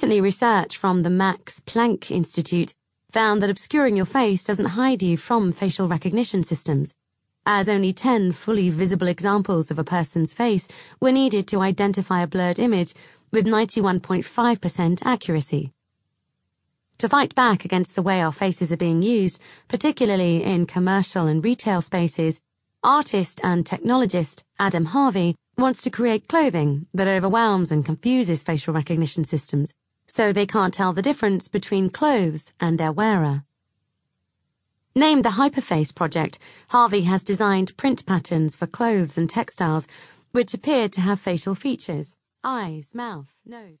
Recently, research from the Max Planck Institute found that obscuring your face doesn't hide you from facial recognition systems, as only 10 fully visible examples of a person's face were needed to identify a blurred image with 91.5% accuracy. To fight back against the way our faces are being used, particularly in commercial and retail spaces, artist and technologist Adam Harvey wants to create clothing that overwhelms and confuses facial recognition systems so they can't tell the difference between clothes and their wearer. Named the Hyperface Project, Harvey has designed print patterns for clothes and textiles which appear to have facial features eyes, mouth, nose.